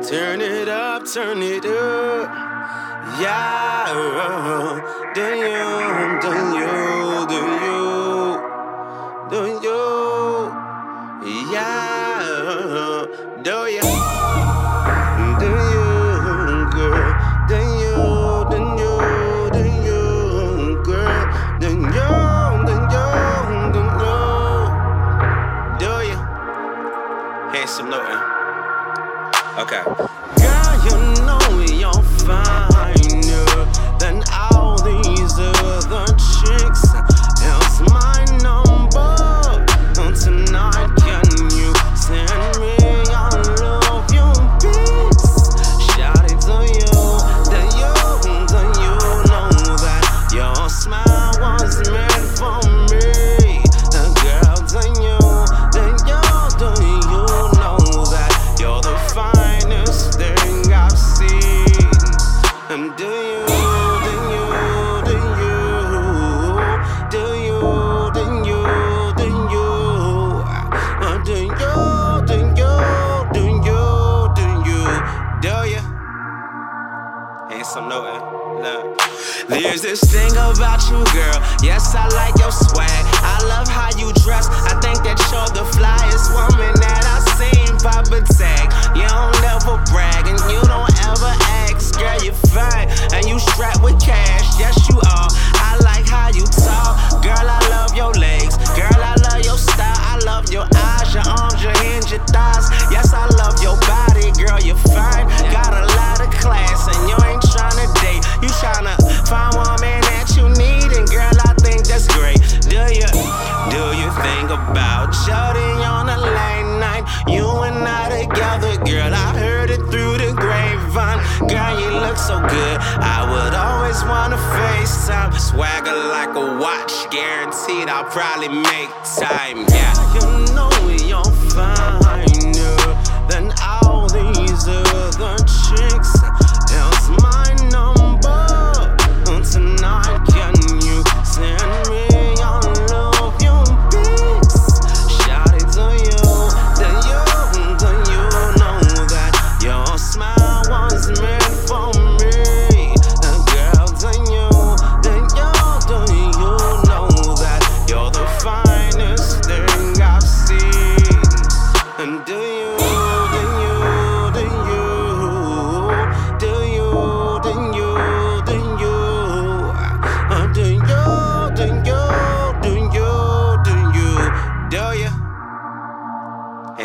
Turn it up, turn it up. Yeah, do you, do you, do you, do you, yeah, do you, do you, girl, do you, do you, do you, girl, do you, do you, do you, do you, Handsome Newton. Eh? Okay. Girl, you know ain't some noting. Uh, Look. There's this thing about you, girl. Yes, I like your swag. I love how you dress. I think that you're the fly so good. I would always wanna FaceTime. Swagger like a watch, guaranteed I'll probably make time. Yeah, you know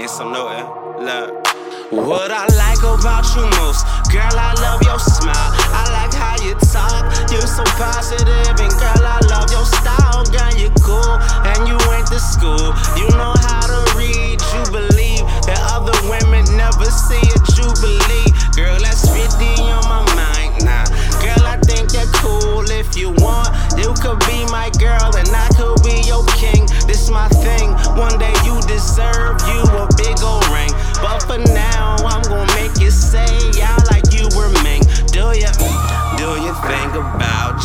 saying some. Look. What I like about you most, girl, I love your smile. I like how you talk. You're so positive and girl.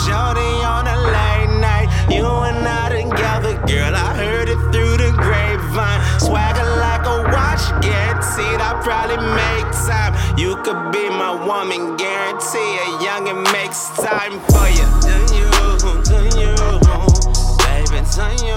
Shorty on a late night. You and I together, girl. I heard it through the grapevine. Swagger like a watch, guaranteed. I probably make time. You could be my woman, guarantee a youngin' makes time for you. Do you, do you, baby? Do you?